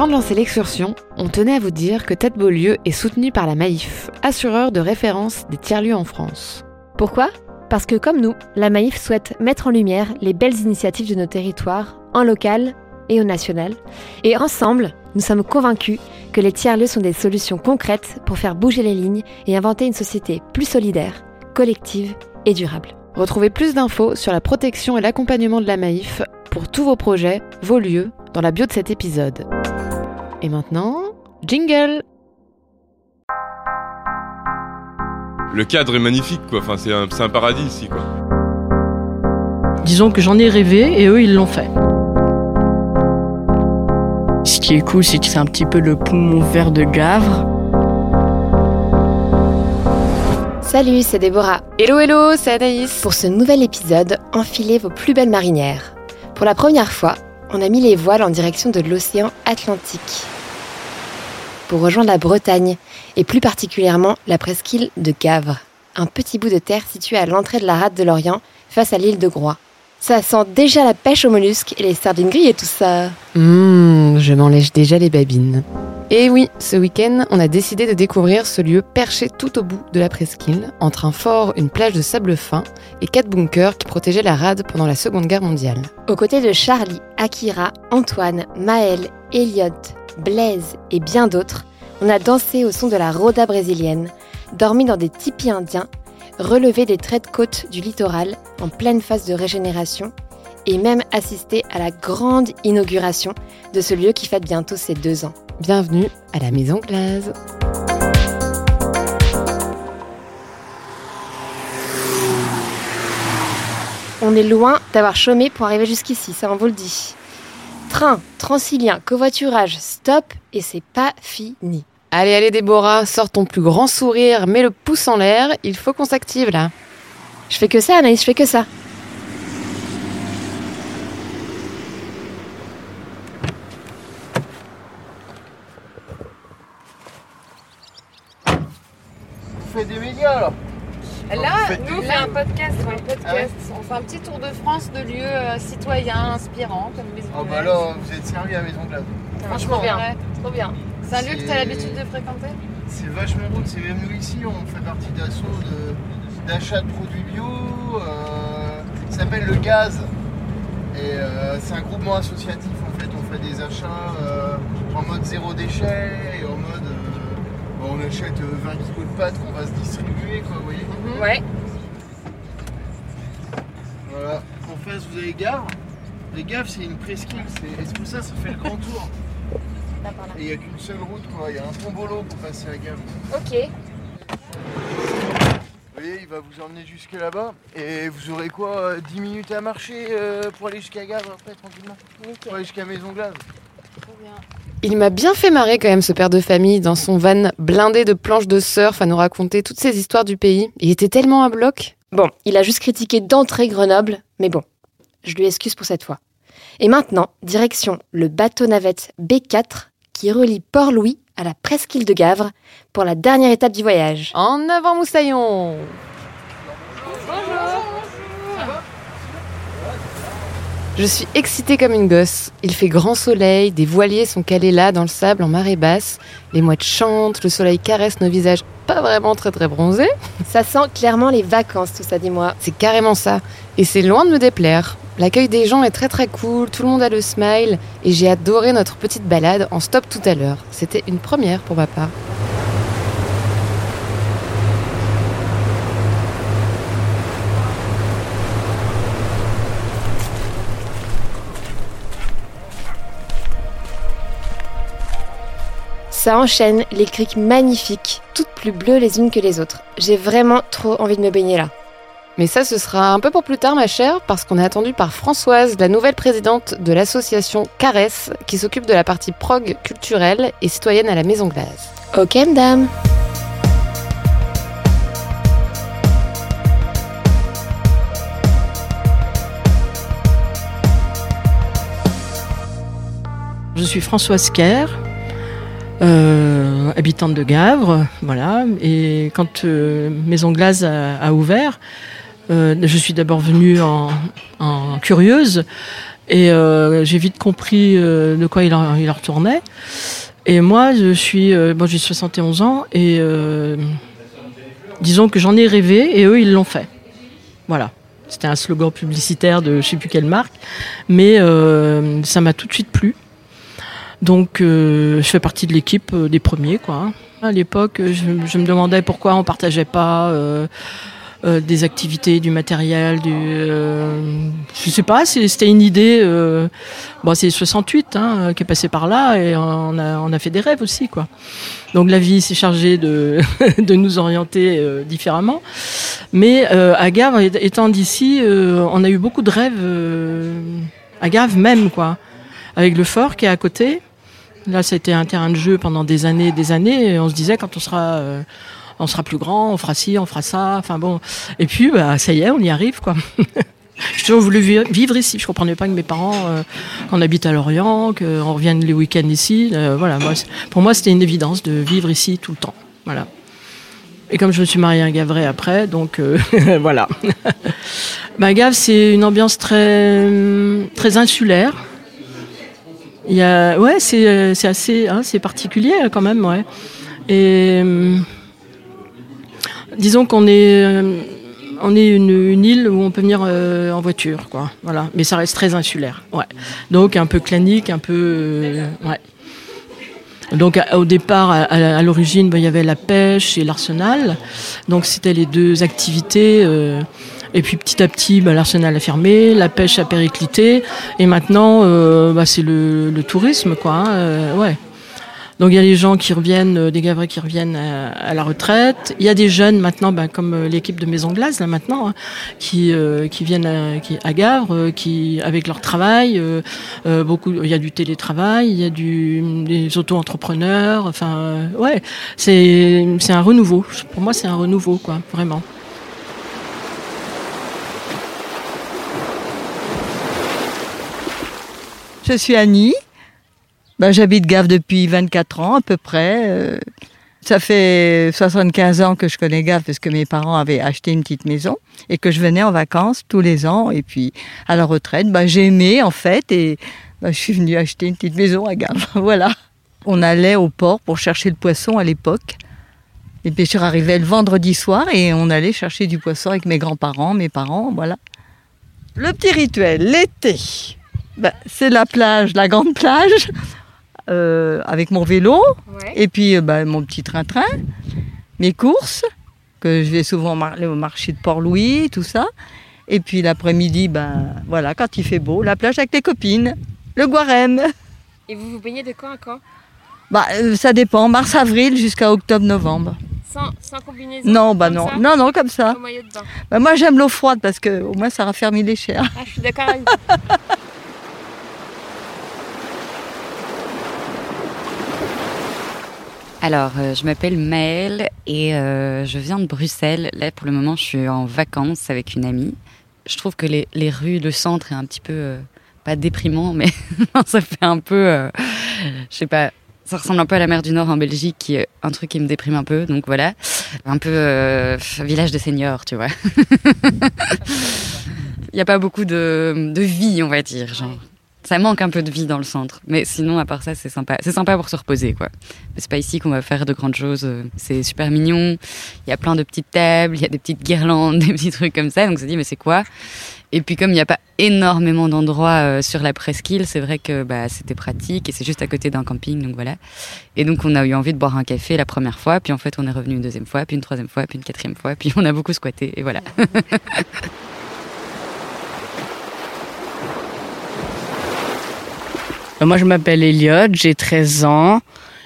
Avant de lancer l'excursion, on tenait à vous dire que Tête Beaulieu est soutenu par la Maïf, assureur de référence des tiers-lieux en France. Pourquoi? Parce que comme nous, la Maïf souhaite mettre en lumière les belles initiatives de nos territoires, en local et au national. Et ensemble, nous sommes convaincus que les tiers-lieux sont des solutions concrètes pour faire bouger les lignes et inventer une société plus solidaire, collective et durable. Retrouvez plus d'infos sur la protection et l'accompagnement de la Maïf pour tous vos projets, vos lieux, dans la bio de cet épisode. Et maintenant, jingle Le cadre est magnifique, quoi. Enfin, c'est un, paradis ici, quoi. Disons que j'en ai rêvé et eux, ils l'ont fait. Ce qui est cool, c'est que c'est un petit peu le poumon vert de Gavre. Salut, c'est Déborah. Hello hello, c'est Anaïs. Pour ce nouvel épisode, enfilez vos plus belles marinières. Pour la première fois, on a mis les voiles en direction de l'océan Atlantique. Pour rejoindre la Bretagne, et plus particulièrement la presqu'île de Gavre, un petit bout de terre situé à l'entrée de la rade de l'Orient, face à l'île de Groix. Ça sent déjà la pêche aux mollusques et les sardines grillées et tout ça. Mmh, je m'en lèche déjà les babines. Et oui, ce week-end, on a décidé de découvrir ce lieu perché tout au bout de la presqu'île, entre un fort, une plage de sable fin et quatre bunkers qui protégeaient la rade pendant la Seconde Guerre mondiale. Aux côtés de Charlie, Akira, Antoine, Maël, Elliot, Blaise et bien d'autres, on a dansé au son de la rhoda brésilienne, dormi dans des tipis indiens, relevé des traits de côte du littoral en pleine phase de régénération et même assisté à la grande inauguration de ce lieu qui fête bientôt ses deux ans. Bienvenue à la Maison Glaze. On est loin d'avoir chômé pour arriver jusqu'ici, ça on vous le dit. Train, transilien, covoiturage, stop et c'est pas fini. Allez, allez Déborah, sors ton plus grand sourire, mets le pouce en l'air, il faut qu'on s'active là. Je fais que ça Anaïs, je fais que ça. Vous faites des médias là Là, nous, on fait un podcast. On fait un, podcast. Ah ouais on fait un petit tour de France de lieux euh, citoyens, inspirants, comme Maison Oh bah là, vous êtes servi à Maison Glace. Franchement, trop bien. Ouais, trop bien. C'est un lieu que tu as l'habitude de fréquenter C'est vachement drôle, c'est même nous ici, on fait partie d'assaut de- d'achat de, produits bio. euh, ça s'appelle le Gaz. Et euh, c'est un groupement associatif en fait, on fait des achats euh, en mode zéro déchet et en mode euh, bon, on achète euh, 20 kilos de pâtes qu'on va se distribuer quoi, vous voyez. Ouais. Voilà. En face vous avez Gare. Les Gaves c'est une presqu'île, c'est pour ça ça fait le grand tour. Et il n'y a qu'une seule route quoi, il y a un tombolo pour passer à Gave. Ok. Vous voyez, il va vous emmener jusque là-bas et vous aurez quoi euh, 10 minutes à marcher euh, pour aller jusqu'à Gave après tranquillement Pour aller jusqu'à Maison. Trop bien. Il m'a bien fait marrer quand même ce père de famille dans son van blindé de planches de surf à nous raconter toutes ces histoires du pays. Il était tellement à bloc. Bon, il a juste critiqué d'entrée Grenoble, mais bon, je lui excuse pour cette fois. Et maintenant, direction le bateau navette B4 qui relie Port-Louis à la presqu'île de Gavre pour la dernière étape du voyage. En avant Moussaillon Je suis excitée comme une gosse. Il fait grand soleil, des voiliers sont calés là dans le sable en marée basse, les mouettes chantent, le soleil caresse nos visages pas vraiment très très bronzés. Ça sent clairement les vacances, tout ça, dis-moi. C'est carrément ça. Et c'est loin de me déplaire. L'accueil des gens est très très cool, tout le monde a le smile, et j'ai adoré notre petite balade en stop tout à l'heure. C'était une première pour ma part. Ça enchaîne les criques magnifiques, toutes plus bleues les unes que les autres. J'ai vraiment trop envie de me baigner là. Mais ça, ce sera un peu pour plus tard, ma chère, parce qu'on est attendu par Françoise, la nouvelle présidente de l'association Caresse, qui s'occupe de la partie prog culturelle et citoyenne à la Maison Glace. Ok, madame. Je suis Françoise Kerr, euh, habitante de Gavre, voilà. Et quand euh, Maison Glace a, ouvert, euh, je suis d'abord venue en, curieuse. Et j'ai vite compris de quoi il en, il retournait. Et moi, je suis, bon, j'ai 71 ans et disons que j'en ai rêvé et eux, ils l'ont fait. Voilà. C'était un slogan publicitaire de je sais plus quelle marque, mais ça m'a tout de suite plu. Donc, euh, je fais partie de l'équipe euh, des premiers, quoi. À l'époque, je, je me demandais pourquoi on partageait pas euh, euh, des activités, du matériel, du, euh, je sais pas, c'était une idée. Euh, bon, c'est 68 hein, qui est passé par là et on a, on a fait des rêves aussi, quoi. Donc la vie s'est chargée de, de nous orienter différemment. Mais à Gavre, étant d'ici, on a eu beaucoup de rêves à Gavre même, quoi. Avec le fort qui est à côté. Là, c'était un terrain de jeu pendant des années et des années. On se disait, quand on sera, euh, on sera plus grand, on fera ci, on fera ça. Enfin bon. Et puis, bah, ça y est, on y arrive, quoi. J'ai toujours voulu vi- vivre ici. Je comprenais pas que mes parents, euh, qu'on habite à Lorient, qu'on revienne les week-ends ici. Euh, voilà. Pour moi, c'était une évidence de vivre ici tout le temps. Voilà. Et comme je me suis mariée à un Gavray après, donc voilà. c'est une ambiance très insulaire. Il y a, ouais, c'est, euh, c'est assez, hein, c'est particulier quand même, ouais. Et hum, disons qu'on est, euh, on est une, île où on peut venir euh, en voiture, quoi. Voilà, mais ça reste très insulaire, ouais. Donc un peu clanique, un peu, euh, ouais. Donc au départ, à, l'origine, ben, il y avait la pêche et l'arsenal. Donc c'était les deux activités. euh, et puis petit à petit, ben, l'arsenal a fermé, la pêche a périclité, et maintenant, euh, ben, c'est le, le tourisme, quoi. hein, euh, ouais. Donc il y a les gens qui reviennent, euh, des Gavrais qui reviennent à, la retraite. Il y a des jeunes maintenant, ben, comme l'équipe de Maison Glace là maintenant, hein, qui euh, qui viennent à, qui, à Gavre, euh, qui avec leur travail, beaucoup. Il y a du télétravail, il y a du des auto-entrepreneurs. Enfin, ouais, c'est c'est un renouveau. Pour moi, c'est un renouveau, quoi, vraiment. Je suis Annie. Ben, J'habite Gave depuis 24 ans à peu près. Euh, Ça fait 75 ans que je connais Gave parce que mes parents avaient acheté une petite maison et que je venais en vacances tous les ans. Et puis à la retraite, ben, j'ai aimé en fait et ben, je suis venue acheter une petite maison à Gave. voilà. On allait au port pour chercher le poisson à l'époque. Les pêcheurs arrivaient le vendredi soir et on allait chercher du poisson avec mes grands-parents, mes parents, voilà. Le petit rituel, l'été, ben, c'est la plage, la grande plage, euh, avec mon vélo, et puis euh, ben, mon petit train-train, mes courses, que je vais souvent au marché de Port-Louis, tout ça. Et puis l'après-midi, ben voilà, quand il fait beau, la plage avec les copines, le Guarem. Et vous vous baignez de quand à quand? Bah, euh, ça dépend, mars-avril jusqu'à octobre-novembre. sans, sans combinaison Non, bah comme non, ça? Non, non, comme ça. Au maillot de bain. Bah, moi j'aime l'eau froide parce que au moins ça raffermit les chairs. Ah, je suis d'accord avec vous. Alors, euh, je m'appelle Maëlle et euh, je viens de Bruxelles. Là, pour le moment, je suis en vacances avec une amie. Je trouve que les, les rues, le centre est un petit peu, euh, pas déprimant, mais ça fait un peu, euh, je sais pas, ça ressemble un peu à la mer du Nord en Belgique, qui est un truc qui me déprime un peu. Donc voilà, un peu euh, village de seniors, tu vois. Il n'y a pas beaucoup de, de vie, on va dire, genre. Ça manque un peu de vie dans le centre. Mais sinon, à part ça, c'est sympa. C'est sympa pour se reposer, quoi. C'est pas ici qu'on va faire de grandes choses. euh, C'est super mignon. Il y a plein de petites tables, il y a des petites guirlandes, des petits trucs comme ça. Donc on se dit, mais c'est quoi? Et puis comme il n'y a pas énormément d'endroits euh, sur la presqu'île, c'est vrai que bah, c'était pratique et c'est juste à côté d'un camping, donc voilà. Et donc on a eu envie de boire un café la première fois, puis en fait on est revenu une deuxième fois, puis une troisième fois, puis une quatrième fois, puis on a beaucoup squatté et voilà. Moi, je m'appelle Elliot, j'ai 13 ans.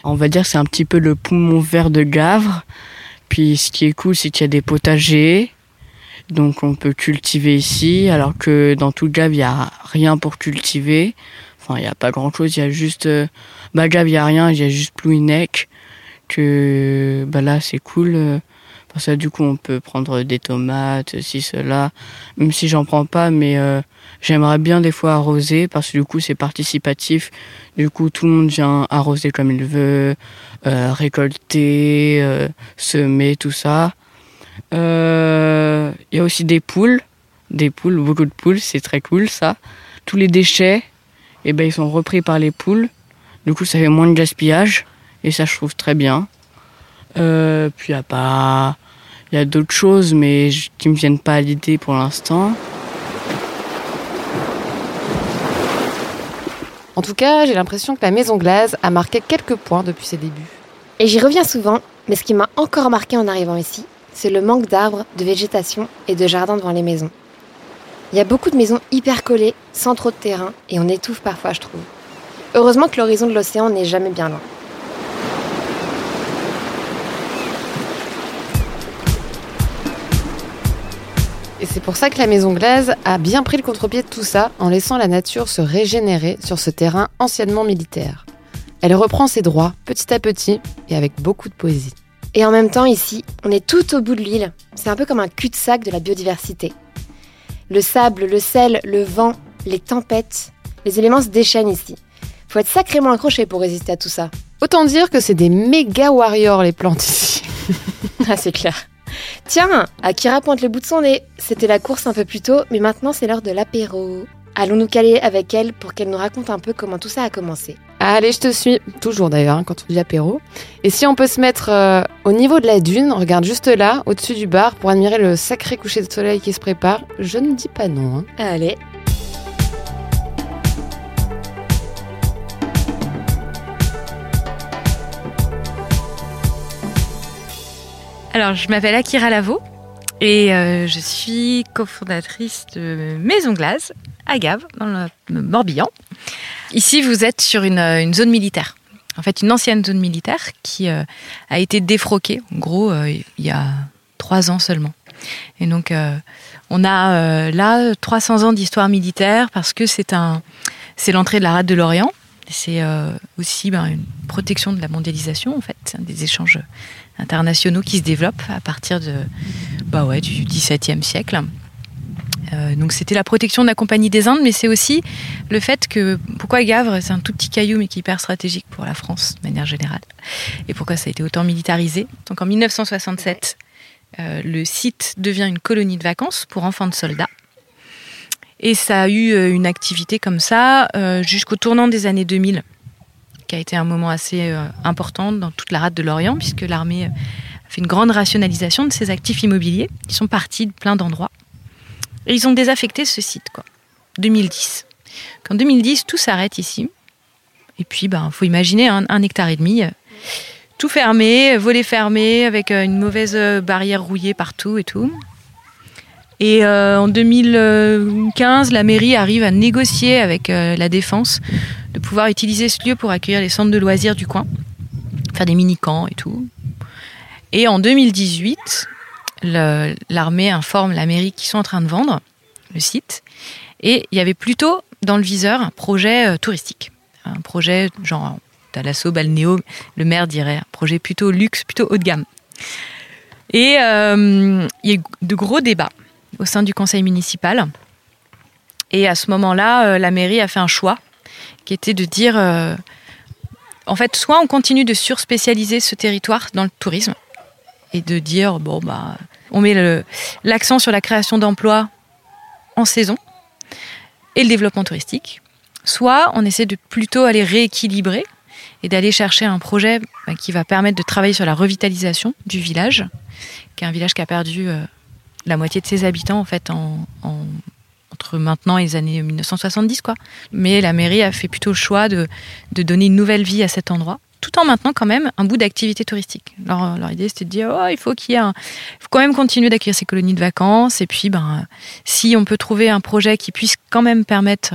On va dire c'est un petit peu le poumon vert de Gavre. Puis ce qui est cool, c'est qu'il y a des potagers. Donc on peut cultiver ici, alors que dans tout Gave, il n'y a rien pour cultiver. Enfin, il n'y a pas grand-chose, il y a juste... euh, Bah, Gave, il n'y a rien, il y a juste Plouinec. Que bah là, c'est cool. Parce que du coup, on peut prendre des tomates, ci, cela. Même si j'en prends pas, mais... euh, J'aimerais bien des fois arroser parce que du coup c'est participatif. Du coup tout le monde vient arroser comme il veut, euh, récolter, euh, semer, tout ça. Il y a aussi des poules, des poules, beaucoup de poules, c'est très cool ça. tous les déchets, et ben, ils sont repris par les poules. Du coup, ça fait moins de gaspillage. Et ça, je trouve très bien. Euh, puis, a pas. Il y a d'autres choses, mais qui me viennent pas à l'idée pour l'instant. En tout cas, j'ai l'impression que la Maison Glace a marqué quelques points depuis ses débuts. Et j'y reviens souvent, mais ce qui m'a encore marqué en arrivant ici, c'est le manque d'arbres, de végétation et de jardins devant les maisons. Il y a beaucoup de maisons hyper collées, sans trop de terrain, et on étouffe parfois, je trouve. Heureusement que l'horizon de l'océan n'est jamais bien loin. Et c'est pour ça que la Maison Glace a bien pris le contre-pied de tout ça en laissant la nature se régénérer sur ce terrain anciennement militaire. Elle reprend ses droits petit à petit et avec beaucoup de poésie. Et en même temps, ici, on est tout au bout de l'île. C'est un peu comme un cul-de-sac de la biodiversité. Le sable, le sel, le vent, les tempêtes, les éléments se déchaînent ici. Faut être sacrément accroché pour résister à tout ça. Autant dire que c'est des méga warriors les plantes ici. ah, c'est clair. Tiens, Akira pointe le bout de son nez. C'était la course un peu plus tôt, mais maintenant c'est l'heure de l'apéro. Allons nous caler avec elle pour qu'elle nous raconte un peu comment tout ça a commencé. Allez, je te suis. Toujours d'ailleurs, hein, quand on dit apéro. Et si on peut se mettre euh, au niveau de la dune, regarde juste là, au-dessus du bar, pour admirer le sacré coucher de soleil qui se prépare, je ne dis pas non. hein. Allez. Alors, je m'appelle Akira Lavo et euh, je suis cofondatrice de Maison Glace à Gave, dans le Morbihan. Ici, vous êtes sur une, euh, zone militaire. En fait, une ancienne zone militaire qui euh, a été défroquée, en gros, il y a trois ans seulement. Et donc, on a là 300 ans d'histoire militaire parce que c'est un, c'est l'entrée de la rade de l'Orient. C'est aussi ben, une protection de la mondialisation, en fait, des échanges internationaux qui se développent à partir de, bah ouais, du XVIIe siècle. Euh, donc c'était la protection de la Compagnie des Indes, mais c'est aussi le fait que pourquoi Gavre, c'est un tout petit caillou mais qui est hyper stratégique pour la France de manière générale, et pourquoi ça a été autant militarisé. Donc en 1967, euh, le site devient une colonie de vacances pour enfants de soldats. Et ça a eu euh, une activité comme ça jusqu'au tournant des années 2000, qui a été un moment assez euh, important dans toute la rade de l'Orient, puisque l'armée a fait une grande rationalisation de ses actifs immobiliers. Ils sont partis de plein d'endroits. Et ils ont désaffecté ce site, quoi. 2010. En 2010, tout s'arrête ici. Et puis, ben, faut imaginer un, un hectare et demi, euh, tout fermé, volets fermés, avec euh, une mauvaise euh, barrière rouillée partout et tout. Et euh, en 2015, la mairie arrive à négocier avec euh, la défense de pouvoir utiliser ce lieu pour accueillir les centres de loisirs du coin, faire des mini-camps et tout. Et en 2018, le- l'armée informe la mairie qu'ils sont en train de vendre le site. Et il y avait plutôt dans le viseur un projet euh, touristique. Un projet genre Thalasso, Balnéo, le maire dirait un projet plutôt luxe, plutôt haut de gamme. Et euh, il y a eu de gros débats au sein du conseil municipal. Et à ce moment-là, euh, la mairie a fait un choix qui était de dire, euh, en fait, soit on continue de surspécialiser ce territoire dans le tourisme et de dire, bon, bah, on met l'accent sur la création d'emplois en saison et le développement touristique, soit on essaie de plutôt aller rééquilibrer et d'aller chercher un projet bah, qui va permettre de travailler sur la revitalisation du village, qui est un village qui a perdu euh, la moitié de ses habitants en fait en- entre maintenant et les années 1970 quoi. Mais la mairie a fait plutôt le choix de, de donner une nouvelle vie à cet endroit, tout en maintenant quand même un bout d'activité touristique. Leur, leur idée c'était de dire oh, il faut qu'il y ait faut quand même continuer d'accueillir ces colonies de vacances et puis ben si on peut trouver un projet qui puisse quand même permettre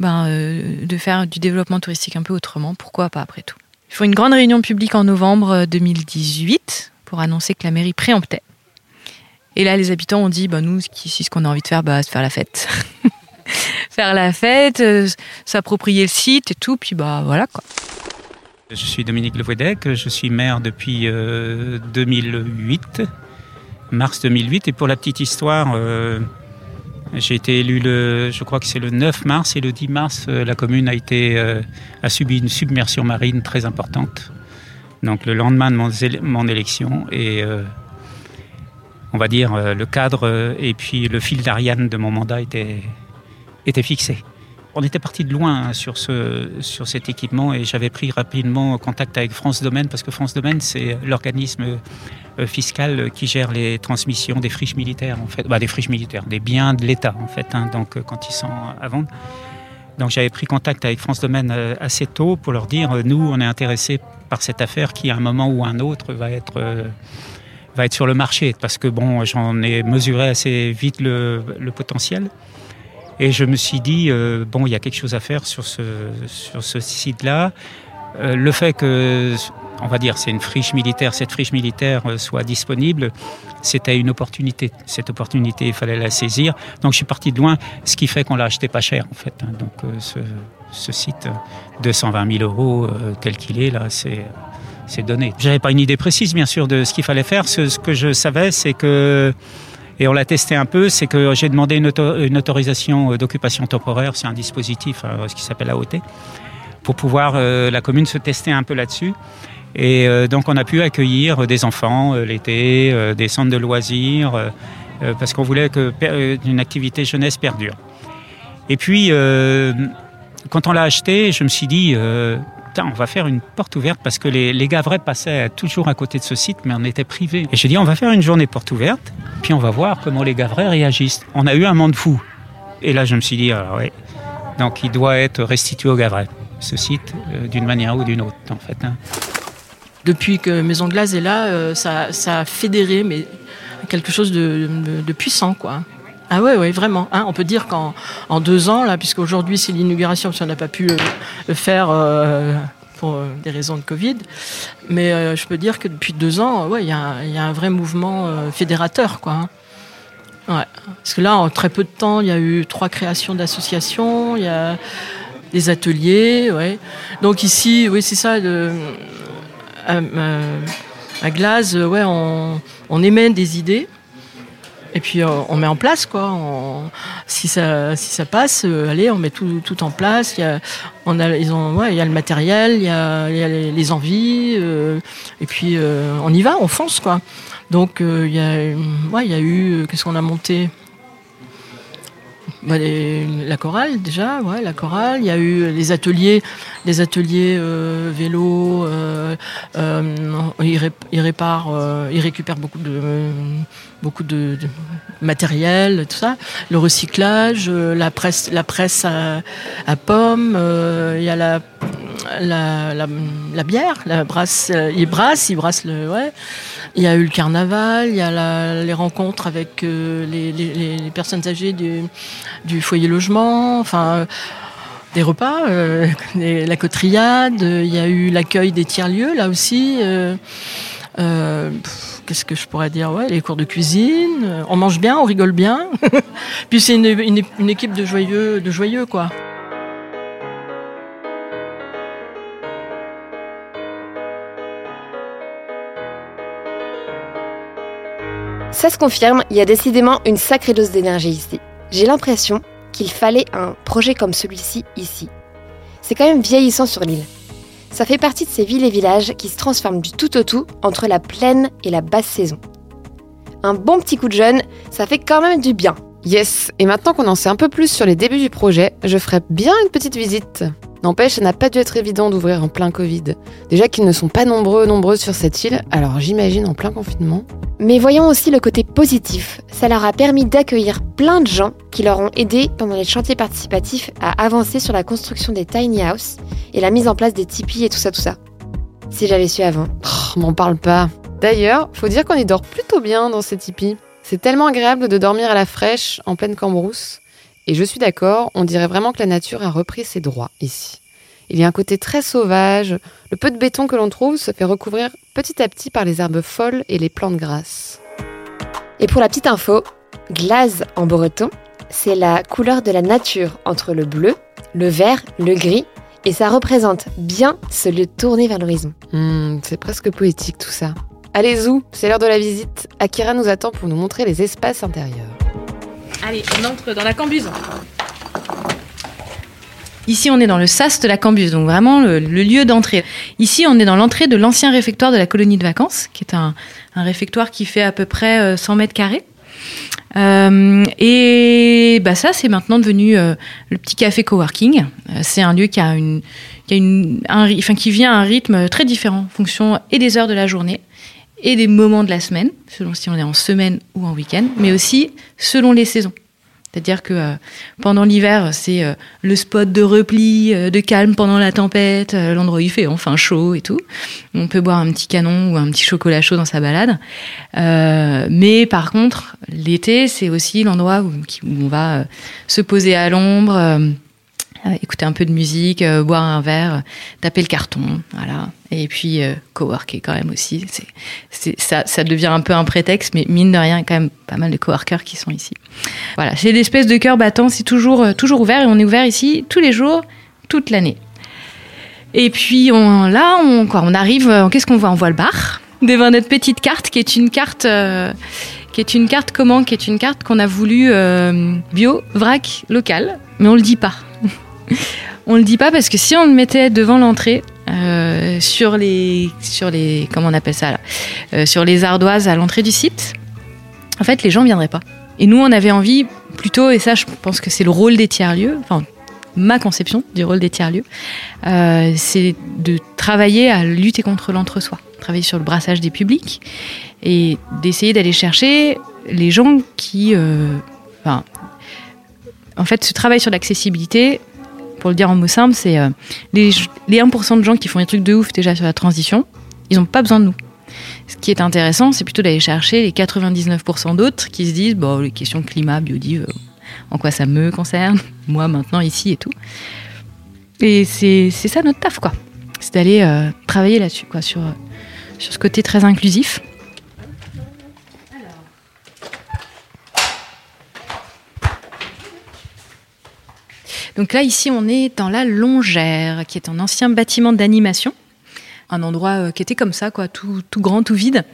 ben, euh, de faire du développement touristique un peu autrement, pourquoi pas après tout. Ils font une grande réunion publique en novembre euh, 2018 pour annoncer que la mairie préemptait. Et là, les habitants ont dit, bah, nous, ici, ce qu'on a envie de faire, bah, c'est faire la fête. faire la fête, euh, s'approprier le site et tout, puis bah voilà quoi. Je suis Dominique Levoidec, je suis maire depuis euh, 2008, mars 2008. Et pour la petite histoire, euh, j'ai été élu le, je crois que c'est le 9 mars et le 10 mars, euh, la commune a été euh, a subi une submersion marine très importante. Donc le lendemain de mon, mon élection et euh, on va dire euh, le cadre euh, et puis le fil d'Ariane de mon mandat était était fixé. on était parti de loin hein, sur, ce, sur cet équipement et j'avais pris rapidement contact avec France Domaine parce que France Domaine, c'est l'organisme euh, fiscal qui gère les transmissions des friches militaires, en fait, bah, des friches militaires, des biens de l'État, en fait, hein, donc quand ils sont à vendre. Donc j'avais pris contact avec France Domaine assez tôt pour leur dire, nous, on est intéressés par cette affaire qui, à un moment ou un autre, va être va être sur le marché parce que bon, j'en ai mesuré assez vite le, potentiel. Et je me suis dit, euh, bon, il y a quelque chose à faire sur ce, sur ce site-là. Euh, le fait que, on va dire, c'est une friche militaire, cette friche militaire euh, soit disponible, c'était une opportunité. Cette opportunité, il fallait la saisir. Donc je suis parti de loin, ce qui fait qu'on l'a acheté pas cher, en fait. Hein. Donc ce, ce, site, 220 000 euros tel qu'il est, là, c'est c'est donné. J'avais pas une idée précise, bien sûr, de ce qu'il fallait faire. Ce, que je savais, c'est que et on l'a testé un peu, c'est que j'ai demandé une, autorisation euh, d'occupation temporaire, c'est un dispositif, euh, ce qui s'appelle AOT, pour pouvoir euh, la commune se tester un peu là-dessus. Et donc on a pu accueillir des enfants l'été, des centres de loisirs, parce qu'on voulait que une activité jeunesse perdure. Et puis, quand on l'a acheté, je me suis dit, on va faire une porte ouverte parce que les, les passaient toujours à côté de ce site, mais on était privés. Et j'ai dit, on va faire une journée porte ouverte, puis on va voir comment les vrais réagissent. On a eu un monde fou. Et là, je me suis dit, alors oui, donc il doit être restitué aux vrais, ce site, euh, d'une manière ou d'une autre, en fait. Hein. Depuis que Maison Glace est là, euh, ça, ça, a fédéré mais quelque chose de, de, puissant, quoi. Ah ouais, ouais, vraiment. Hein. on peut dire qu'en en deux ans, là, puisqu'aujourd'hui c'est l'inauguration, parce qu'on n'a pas pu euh, le faire euh, pour euh, des raisons de Covid, mais je peux dire que depuis deux ans, ouais, il y, y, a un vrai mouvement fédérateur, quoi. Hein. Ouais. Parce que là, en très peu de temps, il y a eu trois créations d'associations, il y a des ateliers, ouais. Donc ici, oui, c'est ça. À, Glaze, ouais, on, on émène des idées et puis euh, on met en place quoi. si ça si ça passe, euh, allez, on met tout, tout en place. Il y a ils ont ouais, il y a le matériel, il y a, il y a les, envies euh, et puis on y va, on fonce quoi. Donc il y a ouais, il y a eu qu'est-ce qu'on a monté? Bah, la chorale déjà, ouais, la chorale. Il y a eu les ateliers, les ateliers euh, vélo. Euh, euh, ils, réparent, ils récupèrent beaucoup de beaucoup de, matériel, tout ça. Le recyclage, la presse, la presse à, à pommes. il y a la la, la, bière, la brasse, ils brassent, ils brassent le, ouais. Il y a eu le carnaval, il y a les rencontres avec euh, les, personnes âgées du, foyer logement, enfin des repas, euh, la cotriade, il y a eu l'accueil des tiers-lieux là aussi. Euh, qu'est-ce que je pourrais dire Ouais, les cours de cuisine. On mange bien, on rigole bien. Puis c'est une, une, équipe de joyeux, de joyeux quoi. Ça se confirme, il y a décidément une sacrée dose d'énergie ici. J'ai l'impression qu'il fallait un projet comme celui-ci ici. C'est quand même vieillissant sur l'île. Ça fait partie de ces villes et villages qui se transforment du tout au tout entre la pleine et la basse saison. Un bon petit coup de jeune, ça fait quand même du bien. Yes, et maintenant qu'on en sait un peu plus sur les débuts du projet, je ferai bien une petite visite. N'empêche, ça n'a pas dû être évident d'ouvrir en plein Covid. Déjà qu'ils ne sont pas nombreux, nombreuses sur cette île, alors j'imagine en plein confinement. Mais voyons aussi le côté positif. Ça leur a permis d'accueillir plein de gens qui leur ont aidé pendant les chantiers participatifs à avancer sur la construction des tiny houses et la mise en place des tipis et tout ça, tout ça. Si j'avais su avant. Oh, m'en parle pas. D'ailleurs, faut dire qu'on y dort plutôt bien dans ces tipis. C'est tellement agréable de dormir à la fraîche, en pleine cambrousse. Et je suis d'accord, on dirait vraiment que la nature a repris ses droits ici. Il y a un côté très sauvage, le peu de béton que l'on trouve se fait recouvrir petit à petit par les herbes folles et les plantes grasses. Et pour la petite info, glaze en breton, c'est la couleur de la nature entre le bleu, le vert, le gris, et ça représente bien ce lieu tourné vers l'horizon. Hmm, c'est presque poétique tout ça. Allez Zou, c'est l'heure de la visite. Akira nous attend pour nous montrer les espaces intérieurs. Allez, on entre dans la cambuse. Ici, on est dans le sas de la Cambuse, donc vraiment le, lieu d'entrée. Ici, on est dans l'entrée de l'ancien réfectoire de la colonie de vacances, qui est un, réfectoire qui fait à peu près 100 euh, mètres carrés. Euh, et bah ça, c'est maintenant devenu euh, le petit café coworking. Euh, c'est un lieu qui a une, qui a une, enfin, qui vient à un rythme très différent en fonction et des heures de la journée et des moments de la semaine, selon si on est en semaine ou en week-end, mais aussi selon les saisons. C'est-à-dire que euh, pendant l'hiver, c'est euh, le spot de repli, euh, de calme pendant la tempête, l'endroit où il fait enfin chaud et tout. On peut boire un petit canon ou un petit chocolat chaud dans sa balade. Mais par contre, l'été, c'est aussi l'endroit où, on va se poser à l'ombre, écouter un peu de musique, euh, boire un verre, euh, taper le carton, voilà. Et puis euh, coworker quand même aussi. Ça, devient un peu un prétexte, mais mine de rien, quand même pas mal de coworkers qui sont ici. Voilà, c'est l'espèce de cœur battant, c'est toujours, euh, toujours ouvert et on est ouvert ici tous les jours, toute l'année. Et puis là, on, arrive, euh, qu'est-ce qu'on voit? On voit le bar devant notre petite carte qui est une carte, euh, qui est une carte comment? Qui est une carte qu'on a voulu euh, bio, vrac, local, mais on le dit pas. On le dit pas parce que si on le mettait devant l'entrée, euh, sur les, sur les, comment on appelle ça là, Euh, sur les ardoises à l'entrée du site, en fait, les gens viendraient pas. Et nous, on avait envie plutôt, et ça, je pense que c'est le rôle des tiers-lieux, enfin, ma conception du rôle des tiers-lieux, euh, c'est de travailler à lutter contre l'entre-soi, travailler sur le brassage des publics et d'essayer d'aller chercher les gens qui, enfin, en fait, ce travail sur l'accessibilité, pour le dire en mots simples, c'est euh, les, les 1% de gens qui font des trucs de ouf déjà sur la transition, ils n'ont pas besoin de nous. Ce qui est intéressant, c'est plutôt d'aller chercher les 99% d'autres qui se disent bon, les questions climat, biodiv, euh, en quoi ça me concerne, moi maintenant ici et tout. Et c'est ça notre taf, quoi. C'est d'aller euh, travailler là-dessus, quoi, sur, sur ce côté très inclusif. Donc là, ici, on est dans la Longère, qui est un ancien bâtiment d'animation, un endroit euh, qui était comme ça, quoi, tout, tout grand, tout vide,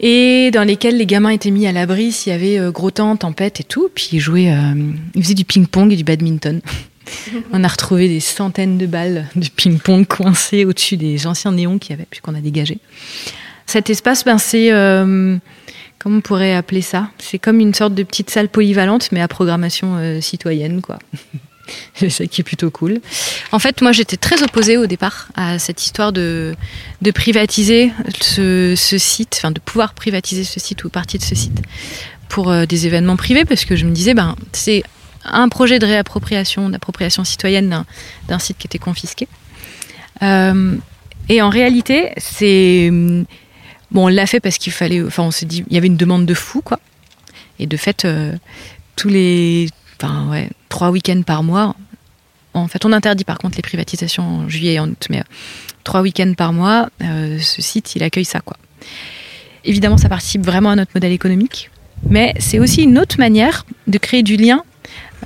et dans lesquels les gamins étaient mis à l'abri s'il y avait euh, gros temps, tempête et tout. Puis ils jouaient, euh, ils faisaient du ping-pong et du badminton. on a retrouvé des centaines de balles de ping-pong coincées au-dessus des anciens néons qu'il y avait, puis qu'on a dégagés. Cet espace, ben, c'est. euh, comment on pourrait appeler ça? C'est comme une sorte de petite salle polyvalente, mais à programmation citoyenne, quoi. Ça qui est plutôt cool. En fait, moi, j'étais très opposée au départ à cette histoire de, de privatiser ce, site, enfin de pouvoir privatiser ce site ou partie de ce site pour euh, des événements privés, parce que je me disais, ben, c'est un projet de réappropriation, d'appropriation citoyenne d'un- site qui était confisqué. Euh, et en réalité, c'est bon, on l'a fait parce qu'il fallait, enfin, on s'est dit, il y avait une demande de fou, quoi. Et de fait, euh, tous les, enfin, ouais, trois week-ends par mois. En fait, on interdit par contre les privatisations en juillet et en août, mais euh, trois week-ends par mois, euh, ce site, il accueille ça, quoi. Évidemment, ça participe vraiment à notre modèle économique, mais c'est aussi une autre manière de créer du lien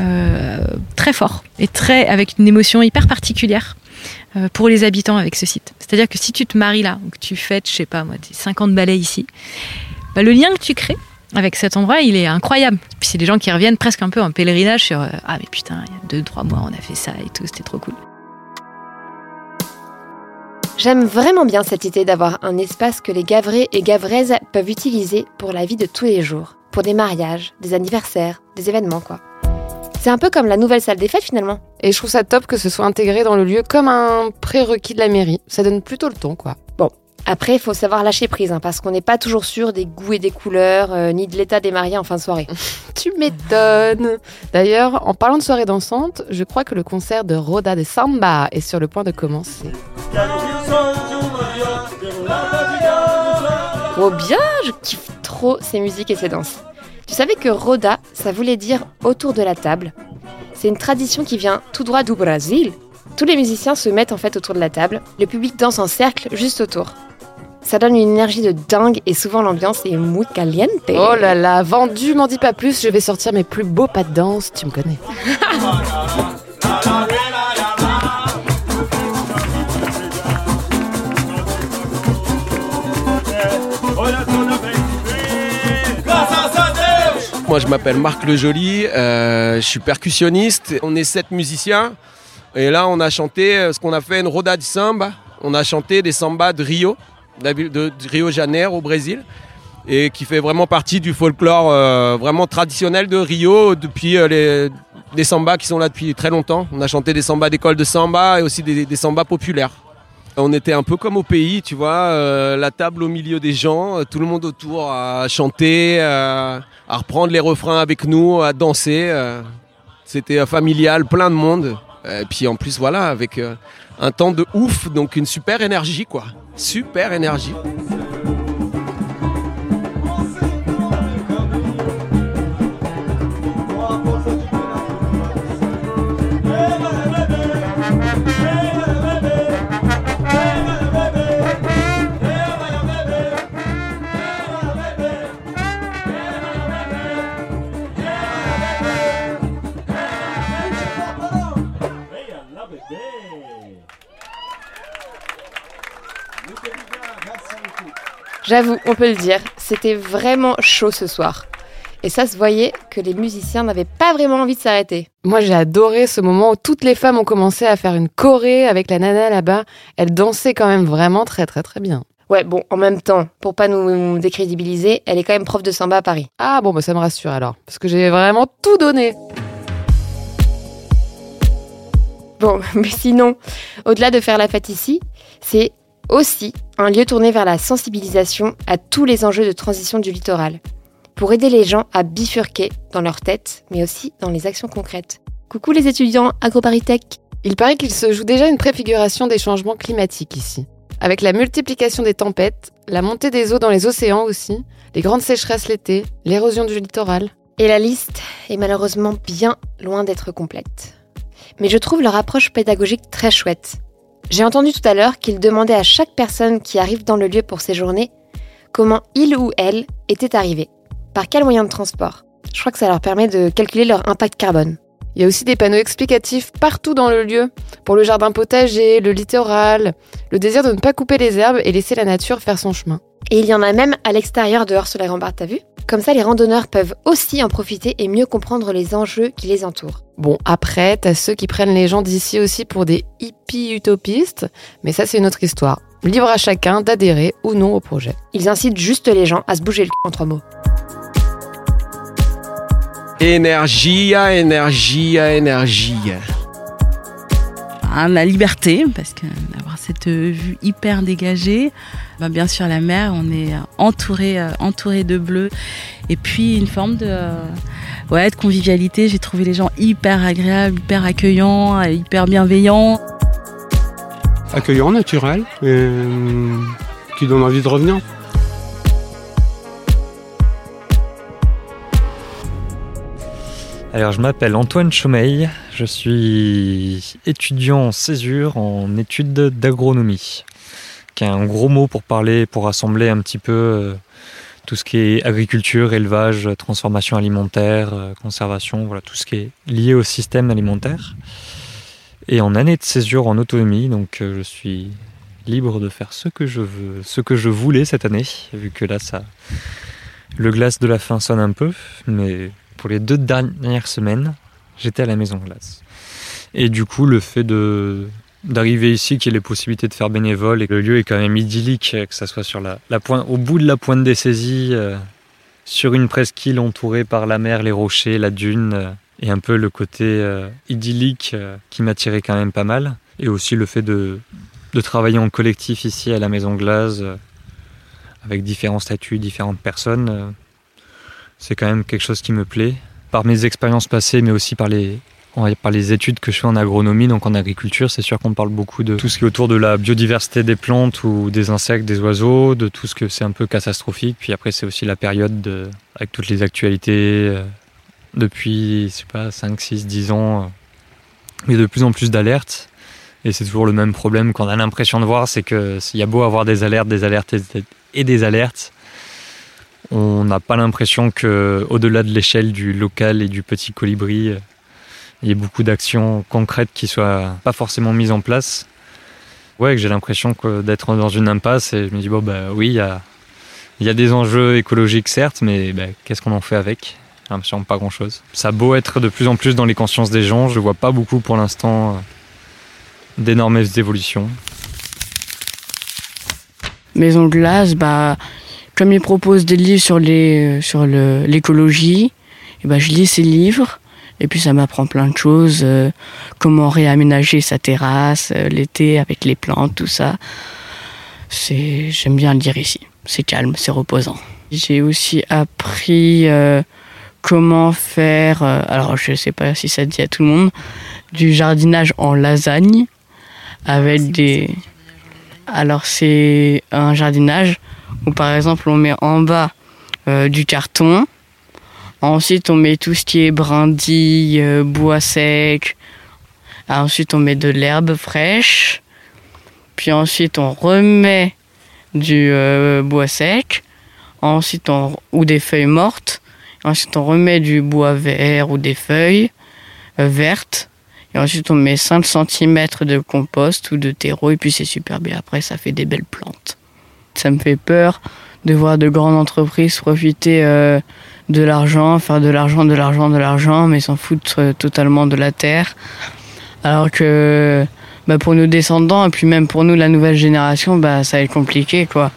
euh, très fort et très avec une émotion hyper particulière pour les habitants avec ce site. C'est-à-dire que si tu te maries là, ou que tu fêtes, je sais pas moi, tes 50 balais ici, bah, le lien que tu crées avec cet endroit, il est incroyable. Puis c'est des gens qui reviennent presque un peu en pèlerinage sur euh, ah mais putain, il y a deux trois mois on a fait ça et tout, c'était trop cool. J'aime vraiment bien cette idée d'avoir un espace que les Gavrais et Gavraises peuvent utiliser pour la vie de tous les jours, pour des mariages, des anniversaires, des événements quoi. C'est un peu comme la nouvelle salle des fêtes finalement. Et je trouve ça top que ce soit intégré dans le lieu comme un prérequis de la mairie. Ça donne plutôt le ton, quoi. Après il faut savoir lâcher prise hein, parce qu'on n'est pas toujours sûr des goûts et des couleurs, euh, ni de l'état des mariés en fin de soirée. Tu m'étonnes. D'ailleurs, en parlant de soirée dansante, je crois que le concert de Roda de Samba est sur le point de commencer. Oh bien, je kiffe trop ces musiques et ces danses. Tu savais que Roda, ça voulait dire autour de la table. C'est une tradition qui vient tout droit du Brésil. Tous les musiciens se mettent en fait autour de la table. Le public danse en cercle juste autour. Ça donne une énergie de dingue et souvent l'ambiance est muy caliente. Oh là là, vendu, m'en dis pas plus, je vais sortir mes plus beaux pas de danse, tu me connais. Moi, je m'appelle Marc Le Joly, euh, je suis percussionniste. On est sept musiciens. Et là, on a chanté euh, ce qu'on a fait une roda de samba. On a chanté des sambas de Rio, de, Rio de Janeiro, au Brésil. et qui fait vraiment partie du folklore euh, vraiment traditionnel de Rio depuis euh, les des sambas qui sont là depuis très longtemps. On a chanté des sambas d'école de samba et aussi des, des sambas populaires. On était un peu comme au pays, tu vois, euh, la table au milieu des gens, euh, tout le monde autour à chanter, à reprendre les refrains avec nous, à danser. C'était familial, plein de monde. Et puis en plus, voilà, avec un temps de ouf, donc une super énergie, quoi. Super énergie. J'avoue, on peut le dire, c'était vraiment chaud ce soir. Et ça se voyait que les musiciens n'avaient pas vraiment envie de s'arrêter. Moi, j'ai adoré ce moment où toutes les femmes ont commencé à faire une choré avec la nana là-bas. Elle dansait quand même vraiment très très très bien. Ouais, bon, en même temps, pour pas nous décrédibiliser, elle est quand même prof de samba à Paris. Ah bon, bah ça me rassure alors, parce que j'ai vraiment tout donné. Bon, mais sinon, au-delà de faire la fête ici, c'est aussi un lieu tourné vers la sensibilisation à tous les enjeux de transition du littoral, pour aider les gens à bifurquer dans leur tête, mais aussi dans les actions concrètes. Coucou les étudiants AgroParisTech Il paraît qu'il se joue déjà une préfiguration des changements climatiques ici. Avec la multiplication des tempêtes, la montée des eaux dans les océans aussi, les grandes sécheresses l'été, l'érosion du littoral. Et la liste est malheureusement bien loin d'être complète. Mais je trouve leur approche pédagogique très chouette. J'ai entendu tout à l'heure qu'ils demandaient à chaque personne qui arrive dans le lieu pour séjourner comment il ou elle était arrivé, par quel moyen de transport? Je crois que ça leur permet de calculer leur impact carbone. Il y a aussi des panneaux explicatifs partout dans le lieu, pour le jardin potager, le littoral, le désir de ne pas couper les herbes et laisser la nature faire son chemin. Et il y en a même à l'extérieur dehors sur la rambarde, t'as vu? Comme ça, les randonneurs peuvent aussi en profiter et mieux comprendre les enjeux qui les entourent. Bon, après, t'as ceux qui prennent les gens d'ici aussi pour des hippies utopistes, mais ça c'est une autre histoire. Libre à chacun d'adhérer ou non au projet. Ils incitent juste les gens à se bouger le cul en trois mots. Énergie, énergie, énergie. Hein, la liberté, parce que d'avoir cette vue hyper dégagée, bah, bien sûr la mer, on est entouré, euh, de bleu, et puis une forme de, euh, de convivialité. J'ai trouvé les gens hyper agréables, hyper accueillants, euh, hyper bienveillants. accueillant, naturel, et, euh, qui donne envie de revenir. Alors, je m'appelle Antoine Chaumeil, je suis étudiant en césure en études d'agronomie, qui est un gros mot pour parler, pour rassembler un petit peu euh, tout ce qui est agriculture, élevage, transformation alimentaire, euh, conservation, voilà, tout ce qui est lié au système alimentaire. Et en année de césure en autonomie, donc euh, je suis libre de faire ce que je veux, ce que je voulais cette année, vu que là, ça, le glace de la fin sonne un peu, mais pour les deux dernières semaines, j'étais à la maison glace. Et du coup, le fait de d'arriver ici, qu'il y ait les possibilités de faire bénévole et que le lieu est quand même idyllique, que ça soit sur la, la pointe, au bout de la pointe des saisies, euh, sur une presqu'île entourée par la mer, les rochers, la dune, euh, et un peu le côté euh, idyllique qui m'attirait quand même pas mal. Et aussi le fait de, de travailler en collectif ici à la Maison Glace, avec différents statuts, différentes personnes, c'est quand même quelque chose qui me plaît. Par mes expériences passées, mais aussi par les, par les études que je fais en agronomie, donc en agriculture, c'est sûr qu'on parle beaucoup de tout ce qui est autour de la biodiversité des plantes ou des insectes, des oiseaux, de tout ce que c'est un peu catastrophique. Puis après, c'est aussi la période de, avec toutes les actualités euh, depuis, je sais pas, 5, 6, 10 ans. euh, il y a de plus en plus d'alertes. Et c'est toujours le même problème qu'on a l'impression de voir, c'est que s'il y a beau avoir des alertes, des alertes et des alertes, on n'a pas l'impression que, au-delà de l'échelle du local et du petit colibri, euh, il y ait beaucoup d'actions concrètes qui soient pas forcément mises en place. Ouais, que j'ai l'impression d'être dans une impasse et je me dis bon bah oui, il y a, il y a des enjeux écologiques certes, mais bah, qu'est-ce qu'on en fait avec? J'ai l'impression pas grand-chose. Ça a beau être de plus en plus dans les consciences des gens, je vois pas beaucoup pour l'instant euh, d'énormes évolutions. Maison de glace, bah, comme il propose des livres sur les sur le- l'écologie, et ben je lis ces livres et puis ça m'apprend plein de choses, euh, comment réaménager sa terrasse euh, l'été avec les plantes, tout ça. C'est j'aime bien le lire ici. C'est calme, c'est reposant. J'ai aussi appris euh, comment faire. euh, alors je sais pas si ça dit à tout le monde du jardinage en lasagne avec des. Alors c'est un jardinage où par exemple on met en bas euh, du carton. Ensuite on met tout ce qui est brindilles, euh, bois sec. Ensuite on met de l'herbe fraîche. Puis ensuite on remet du euh, bois sec. On ou des feuilles mortes. Ensuite on remet du bois vert ou des feuilles vertes. Et ensuite, on met 5 cm de compost ou de terreau, et puis c'est super bien. Après, ça fait des belles plantes. Ça me fait peur de voir de grandes entreprises profiter euh, de l'argent, faire de l'argent, de l'argent, de l'argent, mais s'en foutre euh, totalement de la terre. Alors que bah, pour nos descendants, et puis même pour nous, la nouvelle génération, bah, ça va être compliqué, quoi.